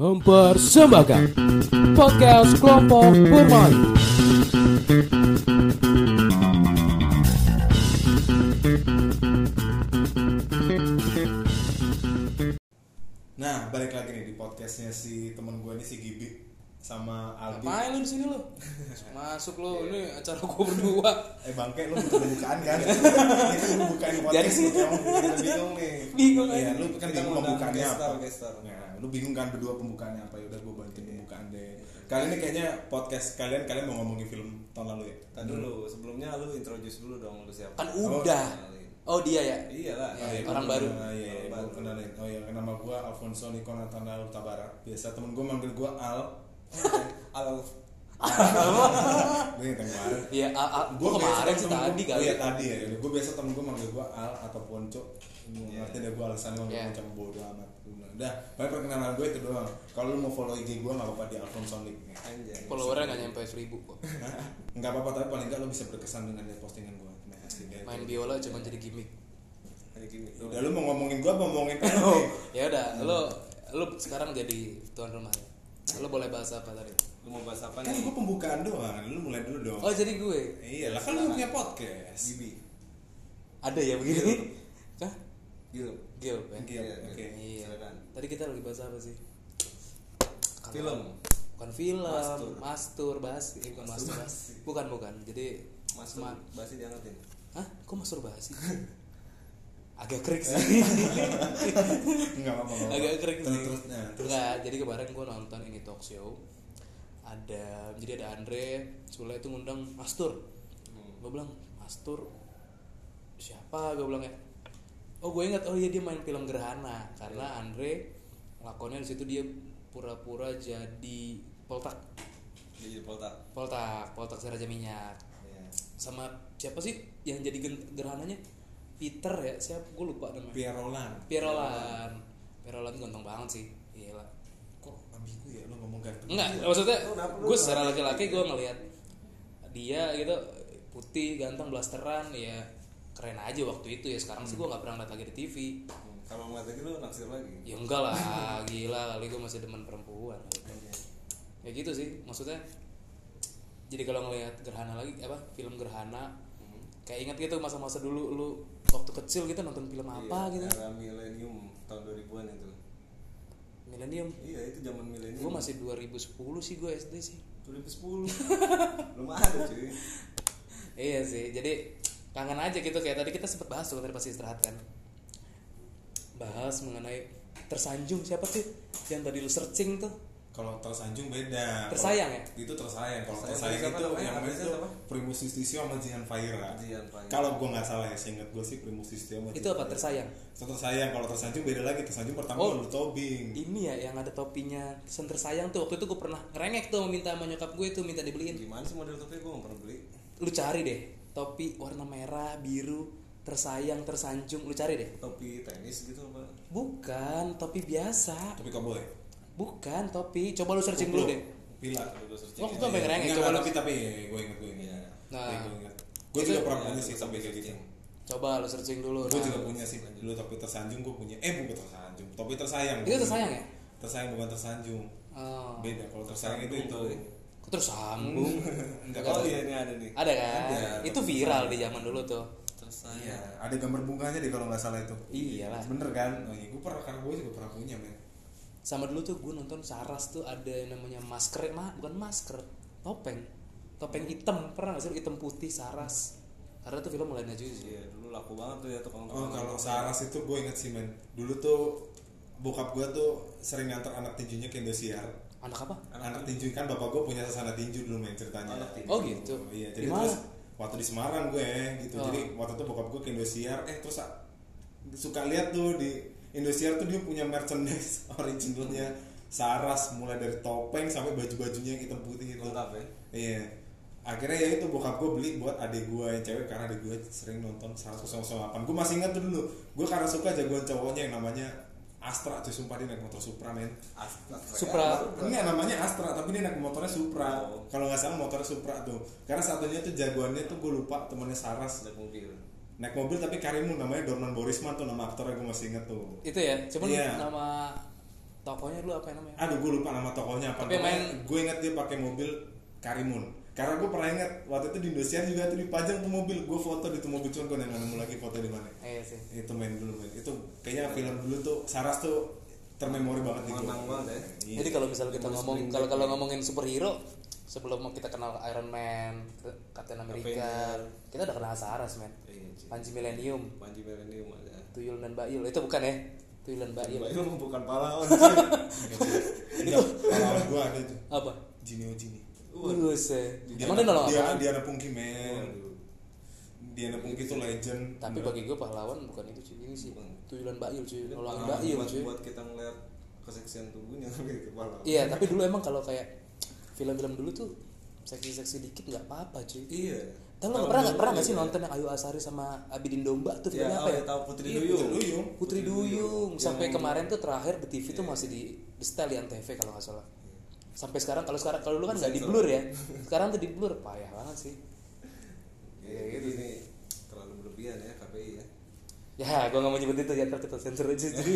mempersembahkan podcast kelompok bermain. Nah, balik lagi nih di podcastnya si temen gue ini si Gibi sama Albi. Ngapain lu di sini lu? Masuk lu, ini acara gua berdua. Eh bangke lu butuh pembukaan kan? Ini lu bukain podcast Jadi bingung nih. Bingung Iya, aja. lu kan bingung pembukaannya apa? guest star. Nah, lu bingung kan berdua pembukaannya apa? Yaudah gue bantuin pembukaan deh. Kali ini kayaknya podcast kalian kalian mau ngomongin film tahun lalu ya? Tadi dulu, sebelumnya lu introduce dulu dong lu siapa? Kan udah. Oh dia ya? Iyalah. Oh, iya, orang baru. ah, Iya, iya, Orang gua kenalin. Oh iya, nama gue Alfonso Nico Nathanael Tabara. Biasa temen gue manggil gue Al. Al Gue yang kemarin. Iya, gue gua kemarin sih tadi kali. Iya tadi ya. Gue biasa temen gue manggil gue Al atau Ponco. Iya. Ngerti deh gue manggil Iya. macam bodoh amat. Udah, paling perkenalan gue itu doang. Kalau lu mau follow IG gue nggak apa-apa di Alfonsonic. anjay. Followernya nggak nyampe seribu kok. Nggak apa-apa tapi paling nggak lu bisa berkesan dengan postingan gue. Nah. Main biola cuma jadi gimmick. Gini. Udah lu mau ngomongin gue apa mau ngomongin Oh, ya udah, lu lu sekarang jadi tuan rumah. ya. Lu boleh bahas apa tadi? Lu mau bahas apa Kan nih? gue pembukaan doang. Lu mulai dulu dong. Oh, jadi gue. Iya lah kan lu punya podcast. Gibi. Ada ya begini? Hah? Gitu. Gil, ya? Gil, Iya, oke. Iya. Silakan. Tadi kita lagi bahas apa sih? Kalau- Film. Bukan film, Mastur. mastur, bahas, eh, bukan mastur, Masturbasi. bukan bukan. Jadi Mas ma- Basi diangkatin. Hah? Kok masturbasi? Agak krik sih. Enggak apa-apa. nggak apa-apa. Agak krik sih. terus nah, terus. Jadi kemarin gue nonton ini talk show. Ada jadi ada Andre, Sule itu ngundang Mastur. Hmm. Gue bilang, "Mastur siapa?" Gue bilang ya. Oh, gue ingat oh iya dia main film Gerhana karena Iya. Andre lakonnya di situ dia pura-pura jadi poltak. Jadi poltak. Poltak, poltak si Raja Minyak. Iya. Sama siapa sih yang jadi gerhananya? Peter ya, siapa? Gue lupa namanya. Pierolan. Pierolan. Pierolan ganteng banget sih. Gila. Kok ambigu ya lu ngomong ganteng? Enggak, maksudnya gue secara laki-laki gitu? gue ngelihat dia gitu putih, ganteng, blasteran ya keren aja waktu itu ya. Sekarang sih gue nggak pernah ngeliat lagi di TV. Hmm, Kalau ngeliat lagi lu naksir lagi. Ya enggak lah, gila kali gue masih demen perempuan. Ya gitu sih, maksudnya jadi kalau ngelihat Gerhana lagi apa film Gerhana Hmm. kayak ingat gitu masa-masa dulu lu waktu kecil gitu nonton film apa Iya, gitu Era milenium tahun 2000-an itu. Millennium Iya, itu zaman milenium. gue masih 2010 sih gue SD sih 2010. Belum ada, cuy. iya sih jadi kangen aja gitu kayak tadi kita sempet bahas tuh tadi pas istirahat kan bahas mengenai tersanjung siapa sih yang tadi lu searching tuh Kalau tersanjung beda. Tersayang Kalau- ya? Itu tersayang. Kalau Tersayang itu namanya? yang main itu? Primus Justisio sama Jihan Faira. Kalau gue nggak salah ya, seingat gue sih Primus Justisio sama itu Jihan apa tersayang Itu tersayang. Kalau tersanjung beda lagi. Tersanjung pertama Oh. lu tobing. ini ya yang ada topinya sen tersayang tuh waktu itu gue pernah ngerengek tuh minta sama nyokap gue tuh minta dibeliin Gimana sih model topi gue gak pernah beli? lu cari deh topi warna merah biru tersayang tersanjung lu cari deh Topi tenis gitu apa? bukan topi biasa kau boleh. bukan topi coba lu searching dulu deh Pila. Gue searching. Waktu itu sampai ngerengek Enggak, coba lu tapi tapi gue inget gue inget. Iya. Nah. gue inget. Gue Itu- juga pernah punya sih topi kayak gitu. coba lu searching dulu Gue Nah, juga punya sih. Dulu topi tersanjung gue punya. Eh bukan tersanjung. Topi tersayang. itu tersayang ya Tersayang bukan tersanjung. oh. Beda. Kalau tersayang itu itu. Terus sambung Enggak Oh tahu. iya ini ada nih. ada kan Ada, itu viral di zaman dulu tuh Terus Iya, ada gambar bunganya deh kalau nggak salah itu. iyalah Bener kan? Oh iya, gue pernah karena gue juga pernah punya men. sama dulu tuh gue nonton Saras tuh ada yang namanya masker mah bukan masker topeng topeng hitam pernah nggak sih hitam putih Saras karena tuh film mulai sih Iya dulu laku banget tuh ya tukang Oh kalau Saras itu gue inget sih men. Dulu tuh bokap gue tuh sering nganter anak tinjunya ke Indosiar. Anak apa Anak, tinju kan bapak gue punya sasana tinju dulu men ceritanya. Anak tinju. oh gitu Oh, iya, di jadi mana terus waktu di Semarang gue gitu. Oh. Jadi waktu itu bokap gue ke Indosiar, eh terus ah, suka lihat tuh di Indosiar tuh dia punya merchandise originalnya Saras mulai dari topeng sampai baju-bajunya yang hitam putih gitu. lengkap ya. Iya. Akhirnya ya itu bokap gue beli buat adik gue yang cewek karena adik gue sering nonton 108. Gue masih ingat tuh dulu. Gue karena suka jagoan cowoknya yang namanya Astra cuy sumpah dia naik motor Supra men. Astaga. Supra. Enggak namanya Astra tapi dia naik motornya Supra. Oh. Kalau nggak salah motornya Supra tuh. Karena satunya tuh jagoannya tuh gue lupa temennya Saras Naik mobil. naik mobil tapi Karimun namanya Dorman Borisman tuh nama aktornya gue masih inget tuh. itu ya cuman Iya. nama tokonya dulu apa namanya aduh gue lupa nama tokonya apa Tapi main- gue inget dia pakai mobil Karimun karena gue pernah inget waktu itu di Indosiar juga tuh dipajang tuh mobil. Gue foto di tuh mobil cuma gue nggak nemu lagi foto di mana. Iya sih. Itu main dulu main. Itu kayaknya film dulu tuh Saras tuh termemori banget banget ya. Iya. jadi kalau misalnya kita ngomong kalau kalau ngomongin superhero sebelum kita kenal Iron Man Captain America Avenger. kita udah kenal Saras men. Iya. Panji Millennium. Panji Millennium ada. Tuyul dan Bail itu bukan ya? Tuyul dan Bail Bayu bukan pahlawan. Enggak, pahlawan gue ada tuh apa? Jinio Jini Buset. Dia- Emang dia nolong dia, apa? Diana Pungki men. Diana Pungki tuh legend Tapi bagi gue pahlawan bukan itu cuy. Ini sih Bukan. tuyulan Bail cuy, Bail buat, cuy. buat kita ngeliat keseksian tubuhnya pahlawan. Iya, tapi dulu emang kalau kayak film-film dulu tuh seksi-seksi dikit nggak apa-apa cuy. Iya. Tahu lo Kalau pernah nggak pernah nggak sih iya. nonton yang Ayu Asari sama Abidin Domba tuh Iya, filmnya oh, apa ya? ya, tahu Putri Iya, Duyung. Putri Duyung. Putri Duyung sampai Yang- kemarin tuh terakhir di TV tuh masih di di setel di Antv kalau nggak salah. Sampai sekarang kalau sekarang kalau dulu kan nggak di blur ya. Sekarang tuh di blur payah banget sih. Iya, gitu ini terlalu berlebihan ya KPI ya. Ya, gue gak mau nyebut itu ya, kita sensor aja jadi.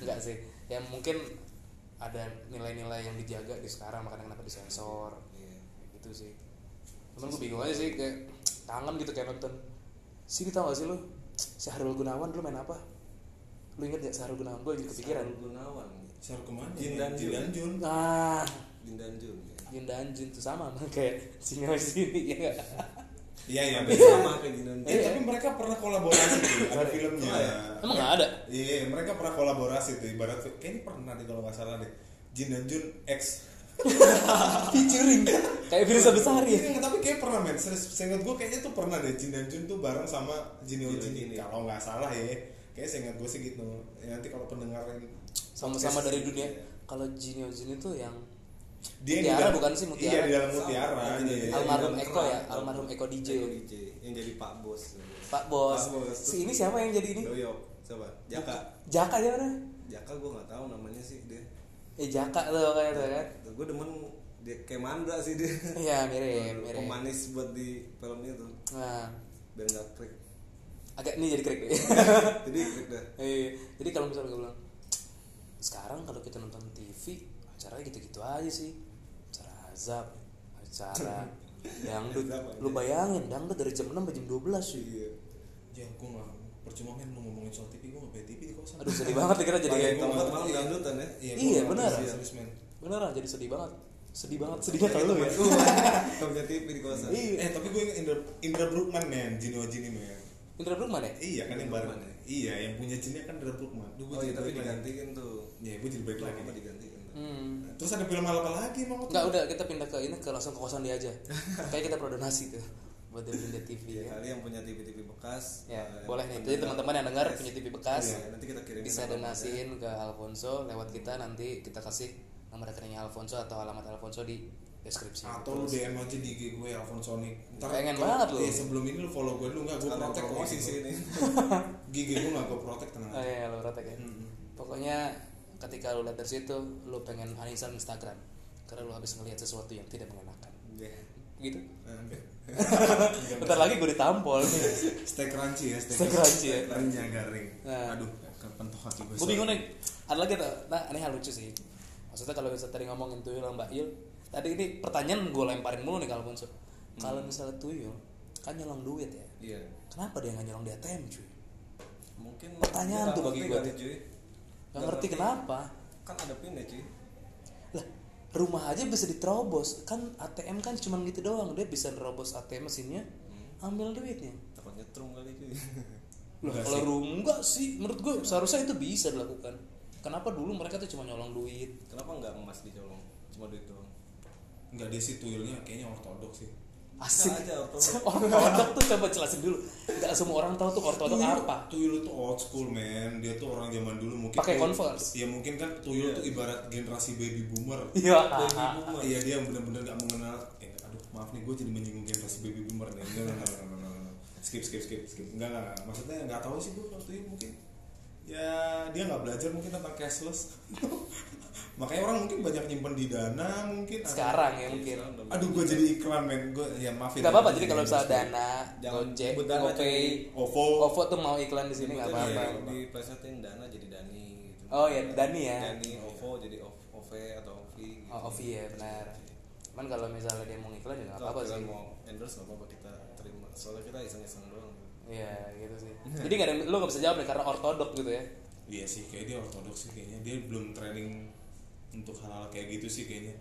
Enggak sih. Ya mungkin ada nilai-nilai yang dijaga di sekarang makanya kenapa disensor. Iya. Gitu sih. Cuman gue bingung aja sih kayak kangen gitu kayak nonton. Sih tau gak sih lu? Si Harul Gunawan dulu main apa? Lu inget gak si Harul Gunawan? Gue jadi kepikiran. Sarul Gunawan. Saru ke mana? Jin dan Jin Jun. dan Jun. Nah, Jin dan Jun. ya. Jin dan Jun tuh sama kayak singa sini ya nggak? Iya iya. Sama kayak Jin dan Jun. Eh tapi mereka pernah kolaborasi tuh, ada filmnya. Ya? Emang gak ada? Iya, mereka pernah kolaborasi tuh ibarat kayaknya pernah deh kalau nggak salah deh. Jin dan Jun X. Featuring kayak Firsa Besari ya. Iya, tapi kayak pernah men. Seingat gue kayaknya tuh pernah deh Jin dan Jun tuh bareng sama Jinio Jinio Jini. Jini. Kalau nggak salah ya. Kayaknya seingat gue sih gitu. Ya, nanti kalau pendengarin Sama-sama dari dunia. iya. Kalau Jinio Jin itu yang Dia Mutiara dalam- bukan sih, Mutiara? Iya di dalam. Mutiara. Iya, iya. iya. almarhum Eko ya, almarhum Eko DJ. Eko DJ yang jadi Pak Bos. Pak Bos. Pak Bos. Si ini siapa yang jadi ini? Doyok. Coba. Jaka. Jaka ya mana? Jaka gue nggak tahu namanya sih dia. Eh Jaka tuh kayak tuh kan. Gue demen dia kayak Mandra sih dia. Iya mirip, mirip. Pemanis buat di film itu. Nah, Biar nggak krik. Agak ini jadi krik deh. Jadi krik dah. Iya. Jadi kalau misalnya gue bilang sekarang kalau kita nonton TV acaranya gitu-gitu aja sih. Acara azab, acara dangdut. Aja. Lu bayangin dangdut dari jam 6 sampai jam 12 sih. Iya. Ya gue nggak percuma men lu ngomongin soal TV gue punya TV di kosan. Aduh sedih banget kita jadi kayak nggak- malam iya. dangdutan ya. Iya, Iya, benar. beneran jadi sedih banget. Sedih banget, sedihnya kalau lu ya. Gak punya TV di kosan. Iya. Eh tapi gue inget Indra, Indra Brookman men, Jinio Jini men. Indra Bruggman ya? Iya kan yang bareng. ya? Iya yang punya Jinnya kan Indra Brookman. Duh, Oh iya tapi digantiin tuh. Iya gue jadi balik lagi. Digantiin? Hmm. Terus ada film apa lagi mau? Enggak udah kita pindah ke ini ke langsung ke kosan dia aja. Kayak kita pro donasi tuh buat dia beli TV Ya, ya. kali yang punya TV-TV bekas. Ya, eh, boleh nih. yang Jadi punya- teman-teman yang dengar punya TV bekas Iya, nanti kita kirimin bisa alamatnya. donasiin ke Alfonso lewat kita nanti kita kasih nomor rekeningnya Alfonso atau alamat Alfonso di deskripsi. Atau lu DM aja di IG gue Alfonsonic. Pengen kalau- banget lu. Iya sebelum ini lu follow gue dulu nggak gue protek kok sih ini. Gigi gue nggak gue protek tenang Oh aja. iya, lo rotek ya. Hmm. Pokoknya ketika lu lihat dari situ, lu pengen uninstall Instagram karena lu habis ngelihat sesuatu yang tidak mengenakan. Iya. Gitu. Eh. Bentar lagi gue ditampol nih. Stay crunchy ya, Stay crunchy ya. Renyah garing. Nah. Aduh, kepentok hati gue. gue bingung nih ada lagi tuh nah ini hal lucu sih maksudnya kalau misalnya tadi ngomongin tuyul sama mbak Il tadi ini pertanyaan gue lemparin mulu nih kalau Alfonso kalau misalnya tuyul kan nyolong duit ya Iya. kenapa dia nggak nyolong di ATM cuy Mungkin Pertanyaan tuh bagi kali, tuh. cuy. nggak ngerti kenapa Kan ada pin ya cuy. lah rumah aja bisa diterobos kan ATM kan cuma gitu doang dia bisa nerobos ATM mesinnya ambil duitnya Takut nyetrum kali cuy. Loh, Enggak kalau rumah enggak sih menurut gue seharusnya itu bisa dilakukan kenapa dulu mereka tuh cuma nyolong duit Kenapa nggak emas dicolong? Cuma duit doang. Enggak dia sih tuyulnya kayaknya ortodok sih. asik Nggak aja, ortodok. ortodok tuh coba jelasin dulu nggak semua orang tahu tuh ortodok Tuyul- apa Tuyul itu old school man. Dia tuh orang zaman dulu mungkin Pakai tuh- Converse. Ya mungkin kan tuyul Iya. tuh ibarat generasi baby boomer. iya Baby boomer. Iya dia yang benar-benar gak mengenal. Eh, aduh maaf nih gue jadi menyinggung generasi baby boomer nih. Enggak, enggak, enggak, enggak, enggak, enggak. Skip, skip, skip, skip. Enggak, enggak, enggak. Maksudnya nggak tahu sih gue waktu itu mungkin. Ya dia nggak belajar mungkin tentang cashless. Makanya orang mungkin banyak nyimpen di dana mungkin. sekarang ya Iya, mungkin Aduh gue jadi iklan men. Gue ya maafin. nggak apa-apa jadi kalau misalnya dana Jangan gojek gopay OVO. OVO tuh mau iklan di sini nggak Sebutnya apa-apa di- Diplesetin dana jadi dani gitu. oh ya Dani ya Dani OVO jadi OV OV atau OVI gitu. oh Ovi ya benar cuman kalau misalnya dia mau iklan ya nggak apa-apa sih mau endorse nggak apa-apa kita terima soalnya kita iseng-iseng doang iya gitu sih jadi nggak ada lu nggak bisa jawab nih karena ortodok gitu ya Iya sih, kayak dia ortodoks sih kayaknya. Dia belum training untuk hal-hal kayak gitu sih kayaknya.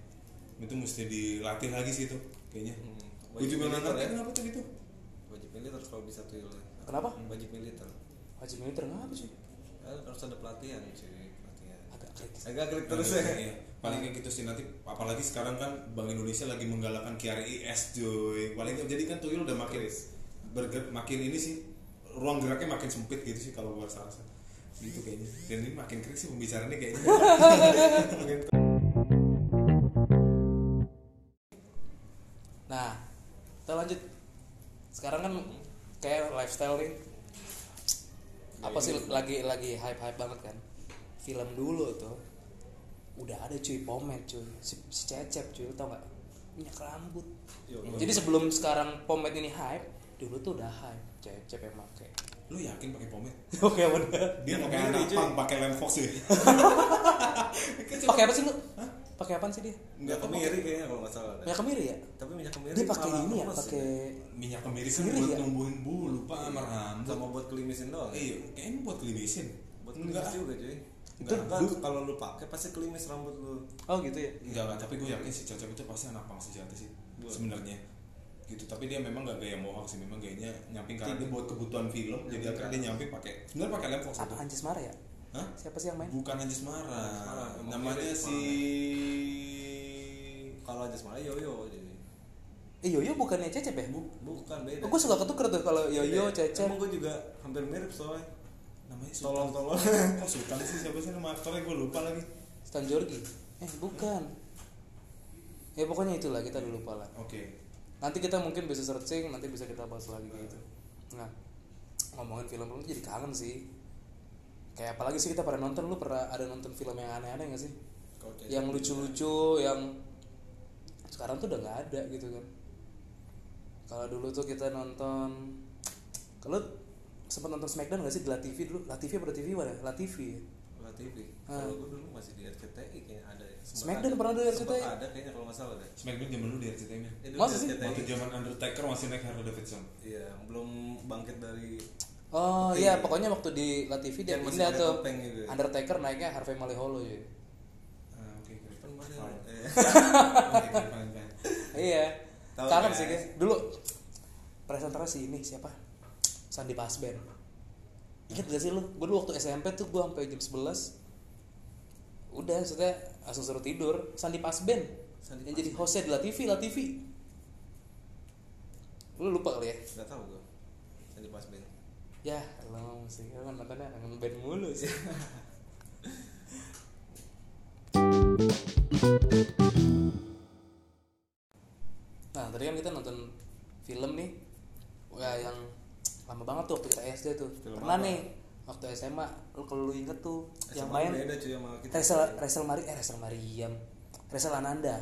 Itu mesti dilatih lagi sih itu kayaknya. Hmm, Gue wajib juga nggak militer ngerti ya. kenapa tuh gitu. wajib militer kalau bisa tuh kenapa wajib militer wajib militer ngapa sih ya, harus ada pelatihan cuy pelatihan agak kritis agak klik terus Nah, ya iya. Paling kayak gitu sih nanti apalagi sekarang kan Bank Indonesia lagi menggalakkan KRIS cuy. Paling jadi kan tuyul udah makin berger, makin ini sih ruang geraknya makin sempit gitu sih kalau gua rasa. Gitu kayaknya. Dan ini makin krik sih pembicaraannya kayaknya. Nah kita lanjut. Sekarang kan kayak lifestyle nih. Apa sih lagi lagi hype hype banget kan? Film dulu tuh udah ada cuy pomade cuy. Si, si cecep cuy tau nggak? Minyak rambut. Yo, jadi sebelum sekarang pomade ini hype dulu tuh udah hype cecep yang make lu yakin pakai pomade? Oke bener. Dia Dia pakai pakai anak pang pakai lem fox ya pakai apa sih lu? Pakai apa sih dia? Minyak kemiri kayaknya kalau nggak salah minyak kemiri ya? Tapi minyak kemiri dia pakai ini ya pakai minyak kemiri kan Sendiri buat ya? numbuhin bulu pak sama rambut. sama buat kelimisin doang ya? iya kayaknya buat kelimisin. Buat enggak. kelimis juga cuy. Enggak. enggak. Kalau lu pakai pasti kelimis rambut lu. Oh gitu ya? Enggak lah tapi gue yakin si cocok itu pasti anak pang sejati sih sebenarnya gitu. Tapi dia memang gak gaya mohawk sih memang gayanya nyamping karena dia buat kebutuhan film jadi akhirnya dia nyamping pakai sebenarnya pakai lem fox apa itu. Anjis Mara ya? Hah? siapa sih yang main? Bukan Anjis Mara. Mara, emang namanya si kalau aja semalam yoyo jadi. Eh Yoyo bukannya cecep ya? Bu- bukan beda. Gue suka ketuker tuh kalau Yoyo cecep. Emang gue juga hampir mirip soalnya. Namanya tolong Sultan. Tolong kok Sultan sih siapa sih nama aktornya? Gue lupa lagi. Stan Jorgi? Eh bukan. Ya pokoknya itulah kita udah lupa lah. Oke nanti kita mungkin bisa searching nanti bisa kita bahas lagi gitu. Nah ngomongin film-film tuh jadi kangen sih. Kayak apalagi sih kita pernah nonton lu pernah ada nonton film yang aneh-aneh gak sih? Kayak yang lucu-lucu yang sekarang tuh udah nggak ada gitu kan. Kalau dulu tuh kita nonton kalau sempat nonton Smackdown gak sih? Di La TV dulu. La TV apa La TV mana La TV ya? TV Ah. kalau gue dulu masih di RCTI kayaknya ada ya Smackdown pernah ada di RCTI? ada kayaknya kalau nggak salah deh Smackdown zaman dulu di RCTI Eh, Masa di sih? RCTI. waktu zaman Undertaker masih naik Harley Davidson iya yang belum bangkit dari Oh iya pokoknya waktu di La TV dia masih pindah tuh topeng gitu? Undertaker naiknya Harvey Maleholo ya ah oke eh. Iya Tahu kangen kan? sih guys dulu presentasi ini siapa Sandi Pasben Ingat gak sih lu? Gue dulu waktu SMP tuh gue sampai jam 11 Udah, maksudnya langsung suruh tidur. Sandi Pasben. Sandi Yang jadi hostnya di La TV, La TV Lu lupa kali ya? nggak tahu gue Sandi pas band Ya, lo sih, lu kan nontonnya kangen band mulu sih. Nah, tadi kan kita nonton film nih. Wah, yang lama banget tuh waktu kita SD tuh. Film Pernah apa? nih, waktu SMA Lu kalau lu inget tuh Yang SMA main beda cuy sama kita. Resel, Resel Mari, eh Resel Mariam Resel Ananda.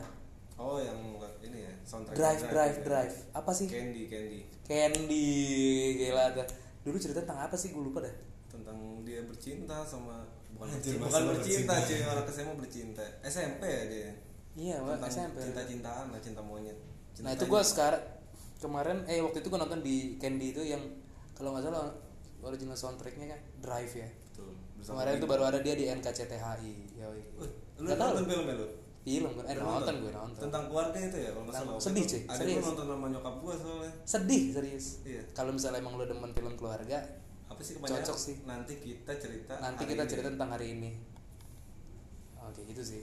Oh yang ini ya soundtrack Drive, Drive, ya. Drive. Apa sih? Candy Candy. Candy Gila ada Dulu cerita tentang apa sih? Gue lupa dah. Tentang dia bercinta sama bukan Anjir, bercinta, bukan bercinta bercinta. cuy orang SMA bercinta. SMP ya dia. Iya, tentang SMP cinta-cintaan lah cinta monyet. Nah itu gue sekarang kemarin eh waktu itu gue nonton di Candy itu yang kalau nggak salah original soundtracknya kan Drive ya. Betul. Kemarin itu baru ada dia di NKCTHI. Yoi. Wih, lu nonton filmnya lu? Film kan? Eh Lu nonton gue nonton. Tentang keluarga itu ya kalau nggak salah. sedih, serius. lu nonton sama nyokap gua soalnya. Sedih serius. Iya. Kalau misalnya emang lo demen film keluarga, Apa sih kebanyakan? Cocok sih. Nanti kita cerita. nanti kita ini. cerita tentang hari ini. Oke gitu sih.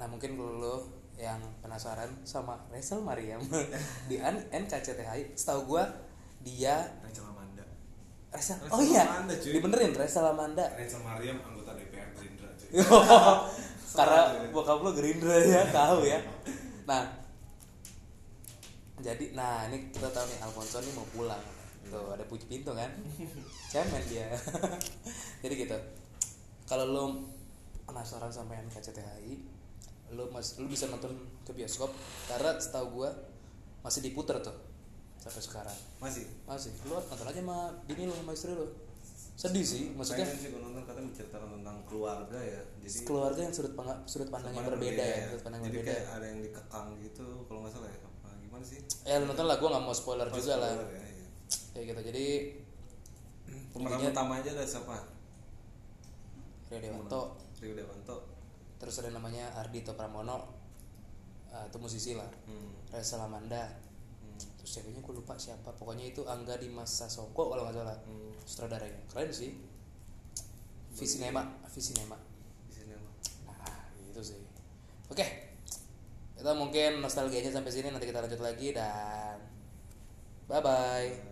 Nah mungkin kalau lo yang penasaran sama Resel Mariam di NKCTHI, setahu gue dia Rachel Amanda Resel, Resel oh iya, Amanda, cuy. dibenerin Resel Amanda. Rachel Mariam anggota DPR Gerindra cuy Karena bokap lo Gerindra ya, tahu ya. Nah, jadi, nah ini kita tahu nih Alfonso nih mau pulang. Tuh ada puji pintu kan, cemen dia. jadi gitu. Kalau lo penasaran sama NKCTHI, lo mas, lo bisa nonton ke bioskop karena setahu gua masih diputer tuh sampai sekarang. Masih. masih. Lu nonton aja sama bini lu sama istri lu. Sedih sih maksudnya Pengen sih gue nonton katanya menceritakan tentang keluarga ya. Jadi keluarga yang sudut pandang sudut pandang yang berbeda ya ya. sudut pandang yang jadi berbeda. kayak ada yang dikekang gitu kalau nggak salah ya apa gimana sih? Ya lu nonton lah gue nggak mau spoiler Oh, juga lah. ya, iya. kayak gitu jadi pemeran utama aja ada siapa? Rio Dewanto. Rio Dewanto. Terus ada namanya Ardito Pramono. Ah, itu musisi lah. Hmm. Reza Lamanda. Terus ceweknya gue lupa siapa. Pokoknya itu Angga Dimas Sasongko kalau nggak salah. Hmm. sutradaranya. Keren sih. Visinema Visinema di sini emang nah gitu sih. Oke. Kita mungkin nostalgianya sampai sini. Nanti kita lanjut lagi dan bye Bye.